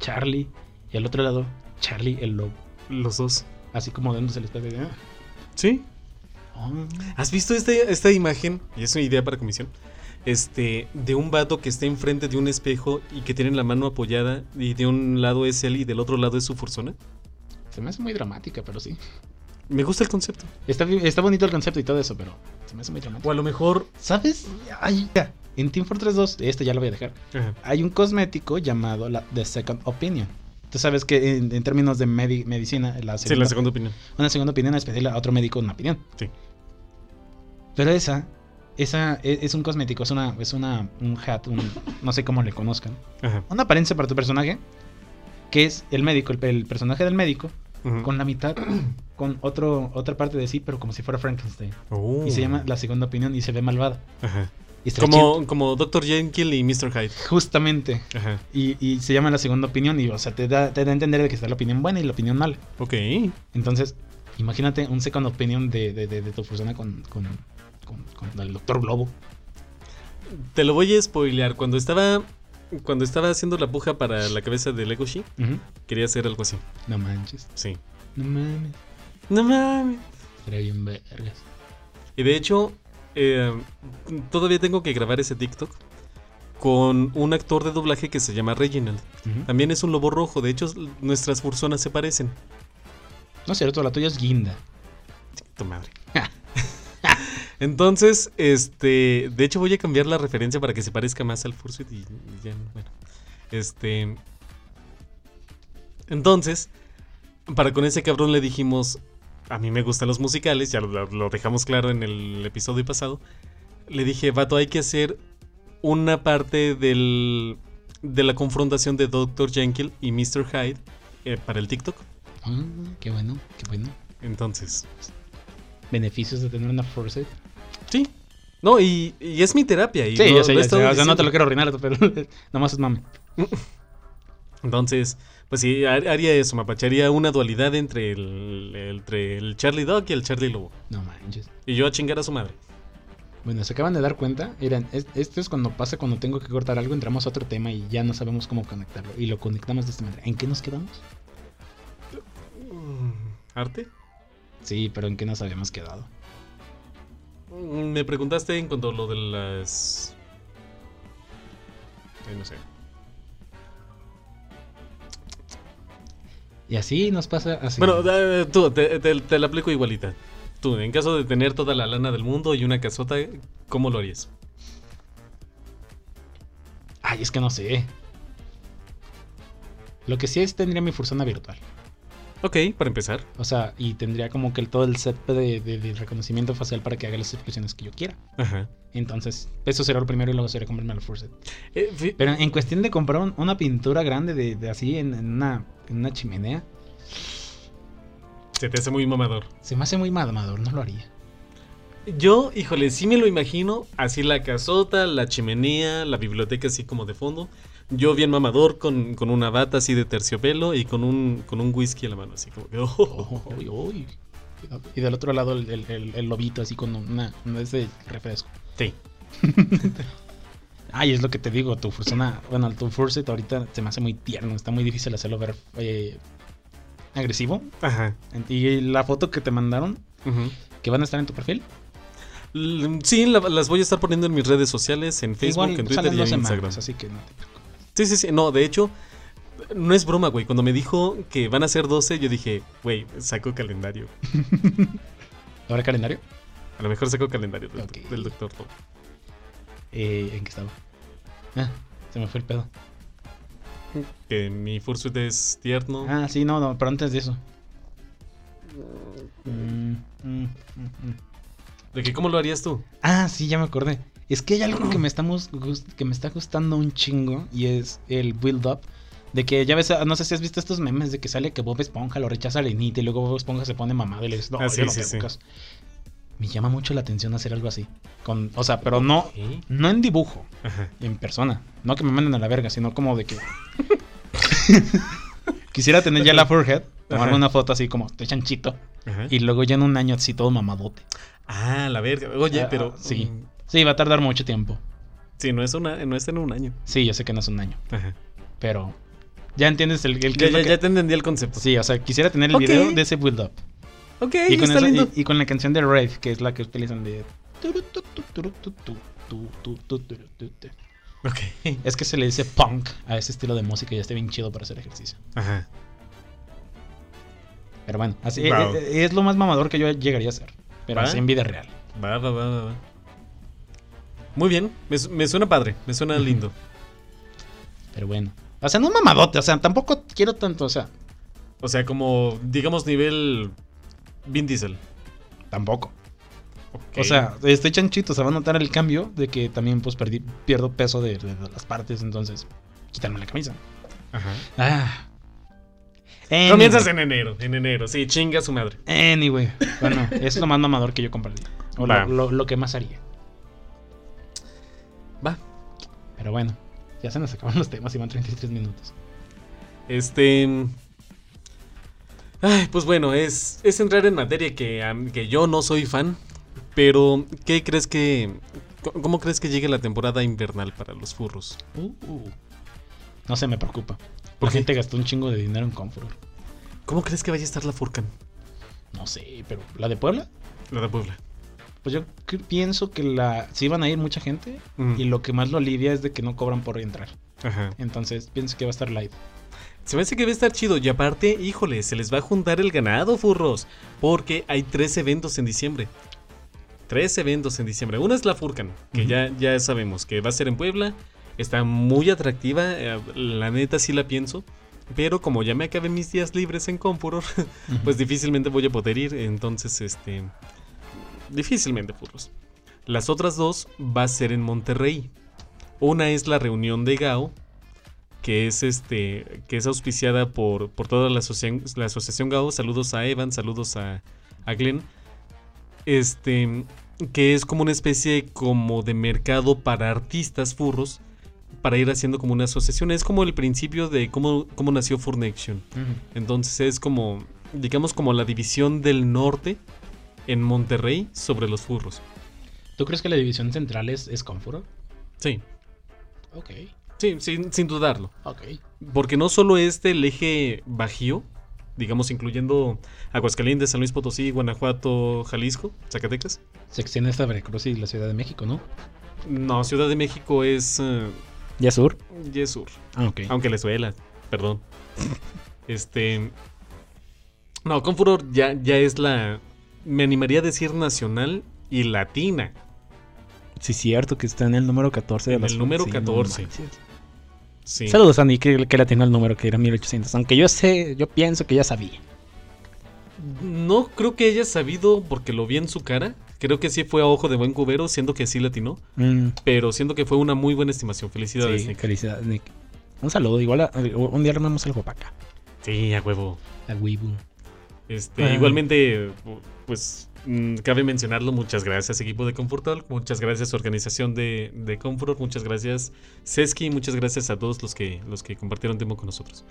Charlie. Y al otro lado, Charlie el lobo. Los dos. Así como dándose el espejo. de, ah, Sí. oh, ¿Has visto este, esta imagen? Y es una idea para comisión. Este, de un vato que está enfrente de un espejo y que tiene la mano apoyada y de un lado es él y del otro lado es su fursona. Se me hace muy dramática, pero sí. Me gusta el concepto. Está, está bonito el concepto y todo eso, pero se me hace muy dramático. O a lo mejor... ¿Sabes? Ay, ya. En Team Fortress 2, este ya lo voy a dejar. Ajá. Hay un cosmético llamado la The Second Opinion. Tú sabes que en, en términos de medi- medicina, la Sí, segunda, la segunda opinión. una segunda opinión es pedirle a otro médico una opinión. Sí. Pero esa, esa e- es, un cosmético, es una, es una, un hat, un, no sé cómo le conozcan. Ajá. Una apariencia para tu personaje, que es el médico, el, el personaje del médico, Con la mitad, (clears throat) con otro, otra parte de sí, pero como si fuera Frankenstein. Oh. Y se llama la segunda opinión y se ve malvada. Ajá. Y está chido. Como, como Dr. Jekyll y Mr. Hyde. Justamente. Ajá. Y, y se llama la segunda opinión y, o sea, te da, te da a entender de que está la opinión buena y la opinión mala. Ok. Entonces, imagínate un second opinion de, de, de, de tu persona con, con, con, con el doctor Globo. Te lo voy a spoilear. Cuando estaba... Cuando estaba haciendo la puja para la cabeza de Legoshi, Ujú. quería hacer algo así. No manches. Sí. No mames. No mames. Era bien vergas. Y de hecho, eh, todavía tengo que grabar ese TikTok con un actor de doblaje que se llama Reginald. También es un lobo rojo, de hecho nuestras fursonas se parecen. No es cierto, la tuya es guinda. Tu madre. Entonces, este, de hecho voy a cambiar la referencia para que se parezca más al Fursuit y, y ya, bueno. Este, entonces, para con ese cabrón le dijimos, a mí me gustan los musicales, ya lo, lo dejamos claro en el episodio pasado. Le dije, vato, hay que hacer una parte del, de la confrontación de Dr. Jekyll y Mr. Hyde eh, para el TikTok. Ah, qué bueno, qué bueno. Entonces, Beneficios de tener una Force. Sí. No, y, y es mi terapia. Y Sí, yo sé, ya sé, estado o sea, no te lo quiero arruinar, pero (laughs) nomás es mame. Entonces, pues sí, har- haría eso, mapacharía una dualidad entre el, entre el Charlie Dog y el Charlie Lobo. No manches. Y yo a chingar a su madre. Bueno, se acaban de dar cuenta. Miren, es- esto es cuando pasa cuando tengo que cortar algo, entramos a otro tema y ya no sabemos cómo conectarlo. Y lo conectamos de esta manera. ¿En qué nos quedamos? ¿Arte? Sí, pero ¿en qué nos habíamos quedado? Me preguntaste en cuanto a lo de las... Ay, no sé. Y así nos pasa así. Bueno, tú, te, te- te la aplico igualita. Tú, en caso de tener toda la lana del mundo y una casota, ¿cómo lo harías? Ay, es que no sé. Lo que sí es tendría mi fursona virtual. Ok, para empezar. O sea, y tendría como que el- todo el set de, de- de reconocimiento facial para que haga las expresiones que yo quiera. Ajá. Entonces, eso será lo primero y luego sería comprarme el Forset. Eh, fi- Pero en cuestión de comprar un- una pintura grande de, de así en, en una, en una chimenea, se te hace muy mamador. se me hace muy mamador, no lo haría. Yo, híjole, sí me lo imagino, así la casota, la chimenea, la biblioteca así como de fondo. Yo bien mamador con, con una bata así de terciopelo y con un, con un whisky en la mano, así como que... oh, Oh. Cuidado. Y del otro lado el, el- el- el lobito así con una, una ese refresco. Sí. (laughs) Ay, es lo que te digo, tu fursona, bueno, tu Furset ahorita se me hace muy tierno, está muy difícil hacerlo ver eh, agresivo. Ajá. Y la foto que te mandaron, que van a estar en tu perfil, L- Sí, la- las voy a estar poniendo en mis redes sociales, en Facebook, igual en Twitter y en Instagram. semanas, así que no te preocupes. Sí, sí, sí. No, de hecho, no es broma, güey. Cuando me dijo que van a ser 12, yo dije, güey, saco calendario. (laughs) ¿Habrá calendario? A lo mejor saco calendario del, Ok. del doctor. Lobo. Eh, ¿En qué estaba? Ah, se me fue el pedo. Que mi fursuit es tierno. Ah, sí, no, no, pero antes de eso. Mm, mm, mm, mm. ¿De que cómo lo harías tú? Ah, sí, ya me acordé. Es que hay algo que me, (clears throat) estamos, que me está gustando un chingo y es el build up. De que ya ves, ah, no sé si has visto estos memes de que sale que Bob Esponja lo rechaza a Lenita y luego Bob Esponja se pone mamado y le dice, no, Ah, sí, yo no sí, te sí. buscas". Me llama mucho la atención hacer algo así. Con, o sea, pero no, ¿Eh? no en dibujo, Ajá. en persona. No que me manden a la verga, sino como de que. (laughs) Quisiera tener ya la forehead, tomarme Ajá. una foto así como de chanchito. Ajá. Y luego ya en un año así todo mamadote. Ah, la verga. Oye, Ah, pero. sí. mm, Sí, va a tardar mucho tiempo. Sí, no es, una, no es en un año. Sí, yo sé que no es un año. Ajá. Pero Ya entiendes el, el Ya, es lo ya, que- ya te entendí el concepto. Sí, o sea, quisiera tener el video de ese build up. Ok, Y con, está esa- lindo. y, y con la canción de Rave, que es la que utilizan de. Ok. Es que se le dice punk a ese estilo de música y está bien chido para hacer ejercicio. Ajá. Pero bueno, así Wow. eh, eh, es lo más mamador que yo llegaría a hacer. Pero ¿Va? así en vida real. Va, va, va, va, va. Muy bien. Me, su- me suena padre. Me suena lindo. Pero bueno. O sea, no mamadote, o sea, tampoco quiero tanto, o sea, O sea, como, digamos, nivel Vin Diesel. tampoco. O sea, estoy chanchito, se va a notar el cambio de que también pues perdí, pierdo peso de, de- de las partes, entonces quitarme la camisa. Ajá. Ah. Anyway. Comienzas en enero. En enero. Sí, chinga su madre. Anyway, bueno, es lo más mamador que yo compraría. O lo, lo- lo que más haría. Pero bueno, ya se nos acaban los temas y van 33 minutos. Este. Ay, pues bueno, es, es entrar en materia que, que yo no soy fan. Pero, ¿qué crees que. ¿Cómo crees que llegue la temporada invernal para los furros? Uh, uh. No se me preocupa. ¿Por La qué? gente gastó un chingo de dinero en Comfort. ¿Cómo crees que vaya a estar la Furcan? No sé, pero ¿la de Puebla? La de Puebla. Pues yo pienso que la sí van a ir mucha gente Mm. y lo que más lo alivia es de que no cobran por entrar. Ajá. Entonces pienso que va a estar live. Se me hace que va a estar chido. Y aparte, híjole, se les va a juntar el ganado, furros. Porque hay tres eventos en diciembre. Tres eventos en diciembre. Uno es la Furcan, que ya, ya sabemos que va a ser en Puebla. Está muy atractiva. eh, La neta sí la pienso. Pero como ya me acabé mis días libres en Confuror, (laughs) pues difícilmente voy a poder ir. Entonces, este. Difícilmente, furros. Las otras dos va a ser en Monterrey. Una es la reunión de Gao, que es este. que es auspiciada por, por toda la, la asociación Gao. Saludos a Evan, saludos a, a Glenn. Este. Que es como una especie como de mercado para artistas furros. Para ir haciendo como una asociación. Es como el principio de cómo, cómo nació Furnection. Entonces es como, digamos, como la división del norte en Monterrey sobre los furros. ¿Tú crees que la división central es, es Comfort? Sí, Ok, sí, sin, sin dudarlo. ok. Porque no solo es del eje bajío, digamos, incluyendo Aguascalientes, San Luis Potosí, Guanajuato, Jalisco, Zacatecas. Se extiende hasta Veracruz y la Ciudad de México, ¿no? No, Ciudad de México es eh, ¿Ya sur? ya es sur. Ah, ok. Aunque les duela, perdón. (laughs) Este. No, Confuror ya, ya es la. Me animaría a decir nacional y latina. Sí, cierto, que está en el número 14 de En las el número sí, 14. manches. Sí. Saludos, Andy, que, que le atinó el número, que era 1800. Aunque yo sé, yo pienso que ya sabía. No creo que haya sabido porque lo vi en su cara. Creo que sí fue a ojo de buen cubero, siendo que sí latinó. Mm, Pero siento que fue una muy buena estimación. Felicidades, sí, Nick. felicidades, Nick. Un saludo, igual a- un día armamos algo para acá. Sí, a huevo. A Weibo. Este, Ah. Igualmente, pues mm, cabe mencionarlo. Muchas gracias, equipo de Comfortal. Muchas gracias, organización de, de Comfort. Muchas gracias, Seski. Muchas gracias a todos los que, los que compartieron tiempo con nosotros.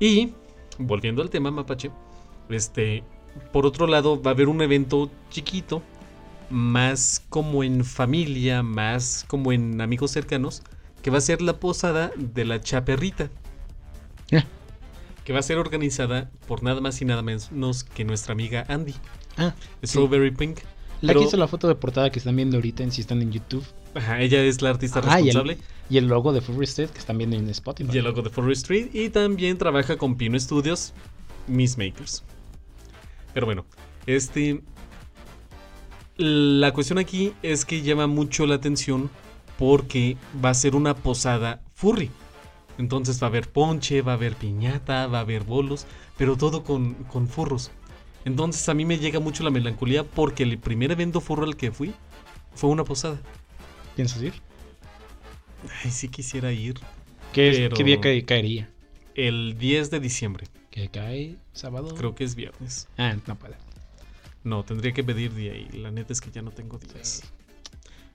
Y, volviendo al tema, Mapache, este, por otro lado, va a haber un evento chiquito, más como en familia, más como en amigos cercanos, que va a ser la posada de la Chaperrita. Que va a ser organizada por nada más y nada menos que nuestra amiga Andy, Ah, Strawberry Pink. la Pero- que hizo la foto de portada que están viendo ahorita, en si están en YouTube. Ajá, ella es la artista Ah, y el- responsable Y el logo de Furry State que están viendo en Spotify. y el logo de Forest Street y también trabaja con Pino Studios, Miss Makers. Pero bueno, este la cuestión aquí es que llama mucho la atención porque va a ser una posada furry. Entonces va a haber ponche, va a haber piñata, va a haber bolos, pero todo con, con furros. Entonces a mí me llega mucho la melancolía porque el primer evento furro al que fui fue una posada. ¿Piensas ir? Ay, sí quisiera ir. ¿Qué, es- Pero- ¿Qué día cae- caería? El 10 de diciembre, ¿Que cae sábado? creo que es viernes. Ah, no puede. No, tendría que pedir día y la neta es que ya no tengo días.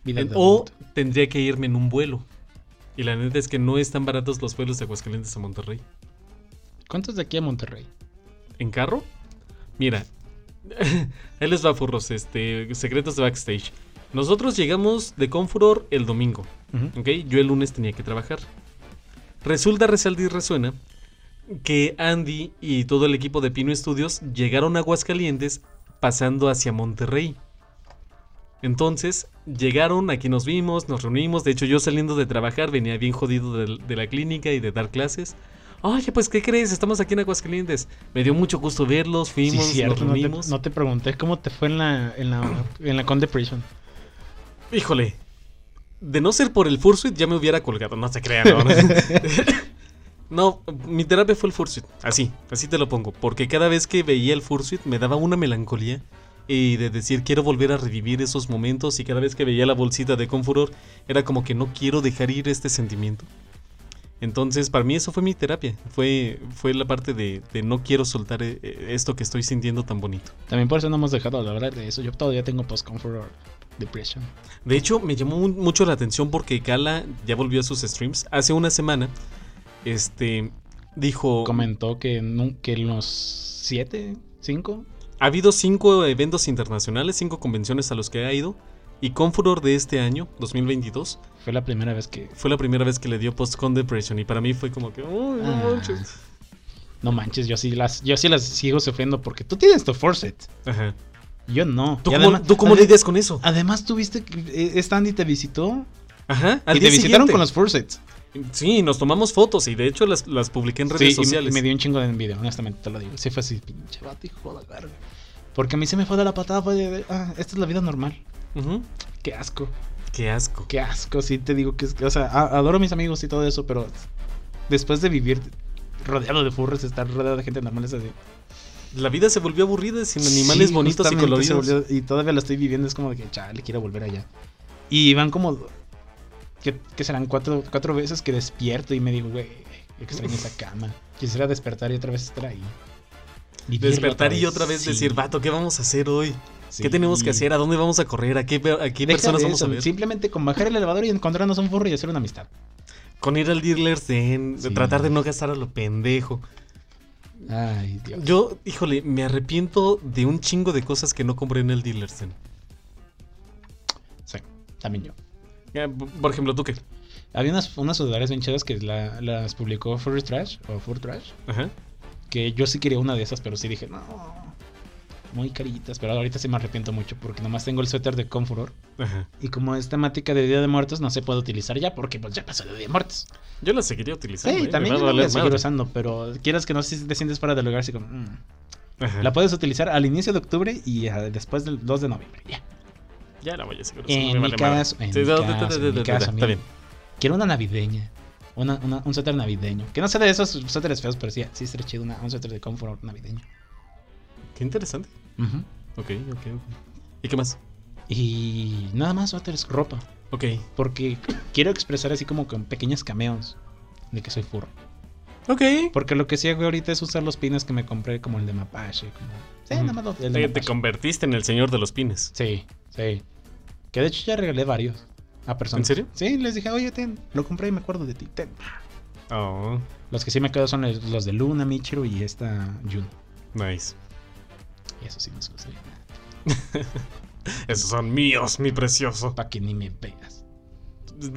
En- de o tendría que irme en un vuelo. Y la neta es que no están baratos los vuelos de Aguascalientes a Monterrey. ¿Cuántos de aquí a Monterrey? ¿En carro? Mira, (laughs) ahí les va furros, este, secretos de backstage. Nosotros llegamos de Confuror el domingo. ¿ok? Yo el lunes tenía que trabajar. Resulta, resalta y resuena que Andy y todo el equipo de Pino Studios llegaron a Aguascalientes pasando hacia Monterrey. Entonces, llegaron, aquí nos vimos, nos reunimos. De hecho, yo saliendo de trabajar venía bien jodido de, de la clínica y de dar clases. Oye, pues, ¿qué crees? Estamos aquí en Aguascalientes. Me dio mucho gusto verlos, fuimos, Sí, cierto, nos no, te, reunimos. no te pregunté cómo te fue en la, en la, en la Conde Prison. Híjole. De no ser por el Fursuit ya me hubiera colgado, no se crean. No, (laughs) No, mi terapia fue el Fursuit. Así, así te lo pongo. Porque cada vez que veía el Fursuit me daba una melancolía. Y de decir quiero volver a revivir esos momentos. Y cada vez que veía la bolsita de Confuror era como que no quiero dejar ir este sentimiento. Entonces, para mí eso fue mi terapia. Fue, fue la parte de, de no quiero soltar eh, esto que estoy sintiendo tan bonito. También por eso no hemos dejado de hablar de eso. Yo todavía tengo post-comfort depression. De hecho, me llamó mu- mucho la atención porque Kala ya volvió a sus streams. Hace una semana, este, dijo... Comentó que, que en los siete, cinco, Ha habido cinco eventos internacionales, cinco convenciones a los que ha ido. Y Confuror de este año, 2022, fue la primera vez que... fue la primera vez que le dio post-con depression. Y para mí fue como que... "Uy, no Ah. manches". No manches, yo sí las, yo sí las sigo sufriendo porque tú tienes tu Forset. Ajá. Yo no. ¿Tú Y cómo, además- tú cómo ade- lidias con eso? Además, tuviste que eh, esta Andy te visitó Ajá. Al y día te visitaron siguiente. con los Forsets. Sí, nos tomamos fotos y de hecho las, las publiqué en redes Sí, y me- sociales. dio un chingo de envidia, honestamente te lo digo. Sí fue así, pinche vato, hijo de verga. Porque a mí se me fue de la patada, fue de, ah, esta es la vida normal. Qué asco, Qué asco. qué asco, sí te digo que es, o sea, adoro a mis amigos y todo eso, pero después de vivir rodeado de furros, estar rodeado de gente normal es así. La vida se volvió aburrida sin animales Sí, bonitos y coloridos. volvió- y todavía lo estoy viviendo, es como de que, chale, quiero volver allá. Y van como, que, que serán cuatro, cuatro veces que despierto y me digo, güey, extraño esa cama. Quisiera despertar y otra vez estar ahí. Vivirlo Despertar y otra vez sí. decir, vato, ¿qué vamos a hacer hoy? Sí. ¿Qué tenemos que hacer? ¿A dónde vamos a correr? ¿A qué, a qué Deja personas vamos a ver? Simplemente con bajar el elevador y encontrarnos un furro y hacer una amistad. Con ir al dealer's den, de tratar de no gastar a lo pendejo. Ay, Dios. Yo, híjole, me arrepiento de un chingo de cosas que no compré en el dealer's den. Sí, también yo. Eh, Por ejemplo, ¿tú qué? Había unas, unas sudaderas bien chidas que la- las publicó Furry Trash o Fur Trash. Ajá. Que yo sí quería una de esas, pero sí dije, no. Muy caritas, pero ahorita sí me arrepiento mucho porque nomás tengo el suéter de Confuror. Ajá. Y como es temática de Día de Muertos, no se puede utilizar ya porque pues ya pasó el Día de Muertos. Yo la seguiría utilizando. Sí, ¿eh? también yo la voy a valer seguir madre. usando, pero quieras que no si te sientes fuera del lugar, así como... mm. La puedes utilizar al inicio de octubre y ah, después del 2 de noviembre. Ya. Ya la voy a usando. En me mi vale caso- en Sí, mi caso, en mi caso, Está bien. Quiero una navideña. Una, una- un suéter navideño. Que no sea de esos suéteres feos, pero sí, sí estaría chido una- un suéter de confort navideño. Qué interesante. Ujú. Ok, ok, ok. ¿Y qué más? Y nada más suéteres, ropa. Ok. Porque quiero expresar así como con pequeños cameos de que soy furro. Ok. Porque lo que sí hago ahorita es usar los pines que me compré, como el de Mapache. Como... Sí, nada más lo- el de Te, Mapache. convertiste en el señor de los pines. Sí, sí. Que de hecho ya regalé varios a personas. ¿En serio? Sí, les dije, oye, ten, lo compré y me acuerdo de ti. Ten. Oh, Los que sí me quedo son los los de Luna, Michiru y esta Jun. nice. Y eso sí me gustaría. (laughs) Esos son míos, mi precioso. Para que ni me veas.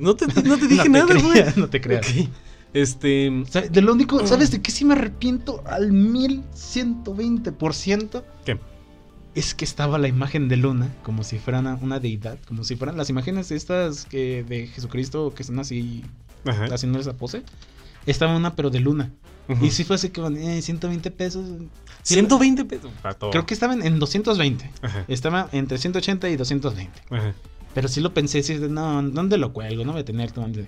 No te, no te (laughs) dije no nada, güey. no te creas. Ok. Este. De lo único, ¿sabes de qué sí me arrepiento al 1120%? ¿Qué? Es que estaba la imagen de Luna como si fuera una, una deidad, como si fueran las imágenes estas que de Jesucristo que están así Ajá. haciendo esa pose. Estaba una pero de Luna. Y sí fue así que eh, 120 pesos. Sí, 120 pesos. Pato. Creo que estaban en 220. Ajá. Estaba entre 180 y 220. Ajá. Pero sí lo pensé, sí, no, ¿dónde lo cuelgo? No voy a tener dónde.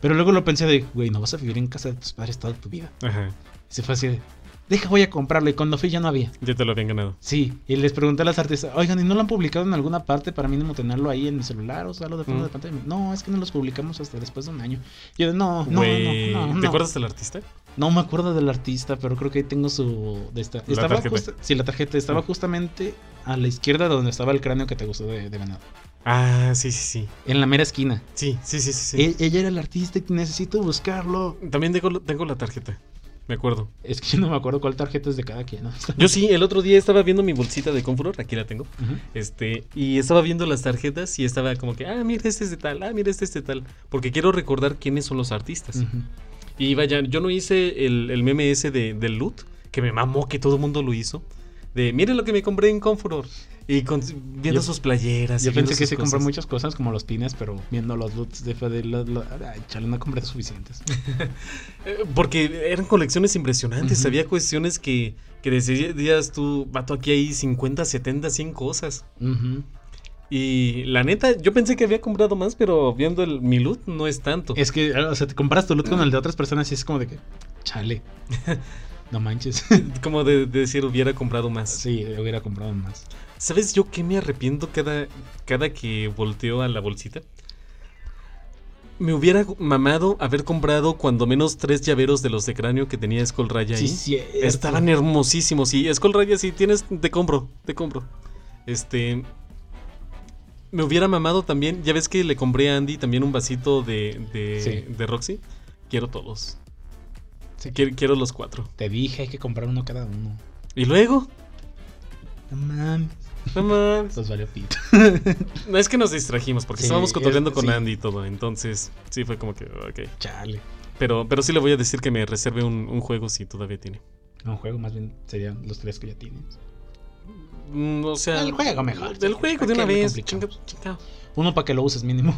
Pero luego lo pensé de, güey, no vas a vivir en casa de tus padres toda tu vida. Ajá. Y se fue así de, deja, voy a comprarlo. Y cuando fui ya no había. Ya te lo habían ganado. Sí, y les pregunté a las artistas, oigan, ¿y no lo han publicado en alguna parte para mínimo tenerlo ahí en mi celular o usarlo de fondo Mm. de pantalla? No, es que no los publicamos hasta después de un año. Y yo no, no, no, no, ¿Te acuerdas del artista? No me acuerdo del artista, pero creo que ahí tengo su. De esta. La estaba tarjeta. justa- sí, la tarjeta estaba Ah. justamente a la izquierda de donde estaba el cráneo que te gustó de, de venado. Ah, sí, sí, sí. En la mera esquina. Sí, sí, sí, sí. sí. E- ella era el artista y necesito buscarlo. También tengo, tengo la tarjeta. Me acuerdo. Es que yo no me acuerdo cuál tarjeta es de cada quien. ¿no? Yo sí, el otro día estaba viendo mi bolsita de Confuror, aquí la tengo. Este, y estaba viendo las tarjetas y estaba como que, ah, mira, este es de tal, ah, mira, este es de tal. Porque quiero recordar quiénes son los artistas. Y vaya, yo no hice el, el meme ese de, del loot, que me mamó que todo el mundo lo hizo. De, miren lo que me compré en Comfort. Y con- viendo Yo- sus playeras. Yo pensé que compró cosas. muchas cosas como los pines, pero viendo los loots de Fede, ay, chale, no compré suficientes. (laughs) Eh, Porque eran colecciones impresionantes. Había cuestiones que, que decías tú, vato, aquí hay 50, 70, 100 cosas. Y la neta, yo pensé que había comprado más, pero viendo el, mi loot no es tanto. Es que, o sea, te comparas tu loot con el de otras personas y es como de que, chale, (laughs) no manches. (laughs) Como de, de decir, hubiera comprado más. sí, hubiera comprado más. ¿Sabes yo qué me arrepiento cada, cada que volteo a la bolsita? Me hubiera mamado haber comprado cuando menos tres llaveros de los de cráneo que tenía Skull Raya ahí. Sí. Estaban hermosísimos. Y Skull Raya, si tienes, te compro, te compro. Este. Me hubiera mamado también. Ya ves que le compré a Andy también un vasito de, de, Sí. de Roxy. Quiero todos. Sí. Quiero, quiero los cuatro. Te dije, hay que comprar uno cada uno. Y luego. No mames. No mames. Pues valió pito. No es que nos distrajimos porque Sí, estábamos cotorreando es- con sí. Andy y todo. Entonces, sí fue como que, ok. Chale. Pero, pero sí le voy a decir que me reserve un, un juego si todavía tiene. No, un juego más bien serían los tres que ya tienes. Mm, o sea. El juego mejor, sí. juego ¿Para de una vez. Chinga. Uno para que lo uses mínimo.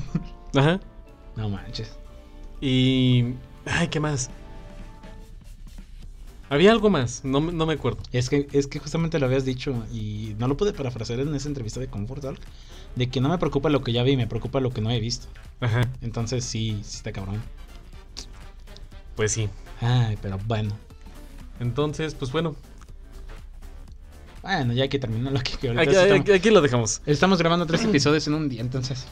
Ajá. No manches. Y. Ay, ¿qué más? Había algo más, no, me- no me acuerdo. Es que, es que justamente lo habías dicho y no lo pude parafrasear en esa entrevista de Comfort Talk, de que no me preocupa lo que ya vi, me preocupa lo que no he visto. Ajá. Entonces sí, sí está cabrón. Pues sí. Ay, pero bueno. Entonces, pues bueno. Bueno, ya hay que terminar lo que, que aquí- aquí lo dejamos. estamos grabando tres episodios en un día, entonces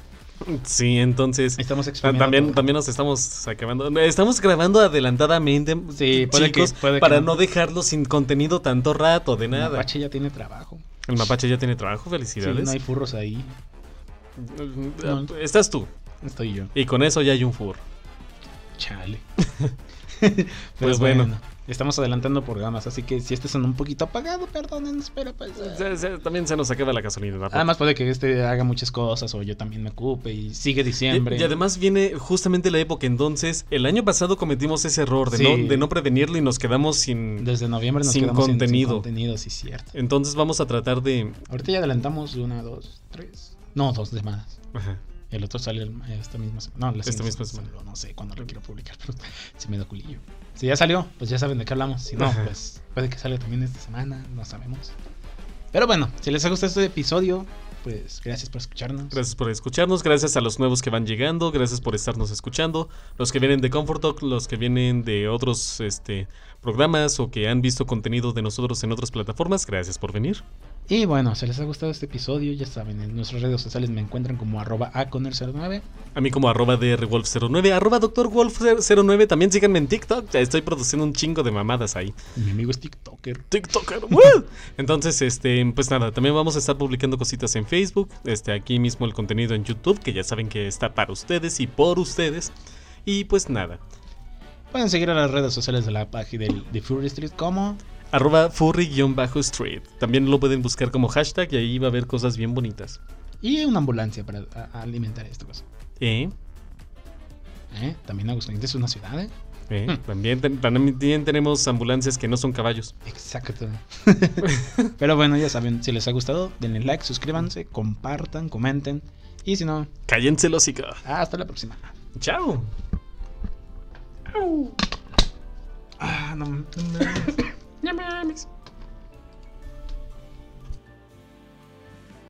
Sí, entonces. estamos También, también nos estamos acabando. Estamos grabando adelantadamente, Sí, puede que- chicos, que para no. no dejarlo sin contenido tanto rato, de El nada. Mapache ya tiene trabajo. El mapache ya tiene trabajo, Sí, felicidades. no hay furros ahí. No. Estás tú. Estoy yo. Y con eso ya hay un fur. Chale. (laughs) Pues bueno. Estamos adelantando programas, así que si este son un poquito apagado, perdónenos, pero pues. eh, Se- se- también se nos acaba la gasolina. ¿verdad? Además puede que este haga muchas cosas o yo también me ocupe y sigue diciembre. Y, y además viene justamente la época entonces. El año pasado cometimos ese error de, Sí. no, de no prevenirlo y nos quedamos sin. Desde noviembre nos sin quedamos sin- contenido. Sin, contenido, sí, cierto. Entonces vamos a tratar de. Ahorita ya adelantamos una, dos, tres. No, dos semanas. Ajá. El otro sale esta misma semana. No, la Esta misma semana. No sé cuándo lo quiero publicar, pero (laughs) se me da culillo. Si ya salió, pues ya saben de qué hablamos. Si no, Ajá. pues puede que salga también esta semana, no sabemos. Pero bueno, si les ha gustado este episodio, pues gracias por escucharnos. Gracias por escucharnos, gracias a los nuevos que van llegando, gracias por estarnos escuchando, los que vienen de Comfort Talk, los que vienen de otros este, programas o que han visto contenido de nosotros en otras plataformas, gracias por venir. Y bueno, si les ha gustado este episodio, ya saben, en nuestras redes sociales me encuentran como arroba aconner09. A mí como arroba drwolf09, arroba doctorwolf09, también síganme en TikTok, ya estoy produciendo un chingo de mamadas ahí. Mi amigo es TikToker. TikToker. Entonces, este, pues nada, también vamos a estar publicando cositas en Facebook, este, aquí mismo el contenido en YouTube, que ya saben que está para ustedes y por ustedes. Y pues nada, Pueden seguir a las redes sociales de la página del- de Fury Street como arroba furry-street. También lo pueden buscar como hashtag y ahí va a haber cosas bien bonitas. y una ambulancia para a- alimentar esta cosa. ¿Eh? ¿Eh? También Aguascalientes es una ciudad, ¿eh? ¿Eh? Hmm. También, también tenemos ambulancias que no son caballos. Exacto. (laughs) Pero bueno, ya saben, si les ha gustado, denle like, suscríbanse, compartan, comenten. Y si no, Cállense los hasta la próxima. Chao. Ah, no, no, No mames.